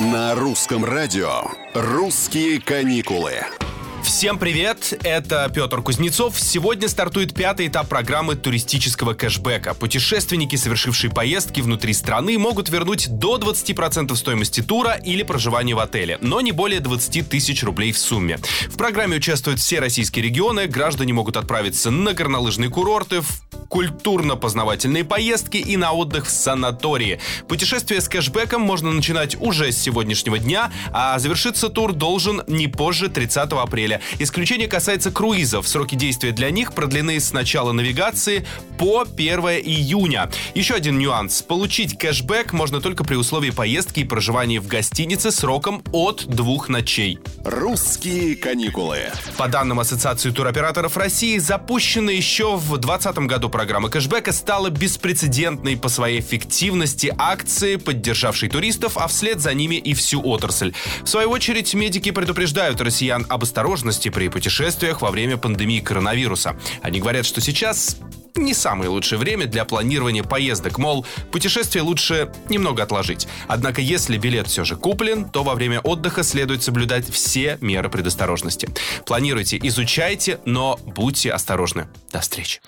На русском радио «Русские каникулы». Всем привет, это Петр Кузнецов. Сегодня стартует пятый этап программы туристического кэшбэка. Путешественники, совершившие поездки внутри страны, могут вернуть до 20% стоимости тура или проживания в отеле, но не более 20 тысяч рублей в сумме. В программе участвуют все российские регионы, граждане могут отправиться на горнолыжные курорты, в культурно-познавательные поездки и на отдых в санатории. Путешествие с кэшбэком можно начинать уже с сегодняшнего дня, а завершиться тур должен не позже 30 апреля. Исключение касается круизов. Сроки действия для них продлены с начала навигации по 1 июня. Еще один нюанс. Получить кэшбэк можно только при условии поездки и проживания в гостинице сроком от двух ночей. «Русские каникулы». По данным Ассоциации туроператоров России, запущена еще в 2020 году программа кэшбэка стала беспрецедентной по своей эффективности акции, поддержавшей туристов, а вслед за ними и всю отрасль. В свою очередь, медики предупреждают россиян об осторожности при путешествиях во время пандемии коронавируса. Они говорят, что сейчас не самое лучшее время для планирования поездок, мол, путешествие лучше немного отложить. Однако, если билет все же куплен, то во время отдыха следует соблюдать все меры предосторожности. Планируйте, изучайте, но будьте осторожны. До встречи.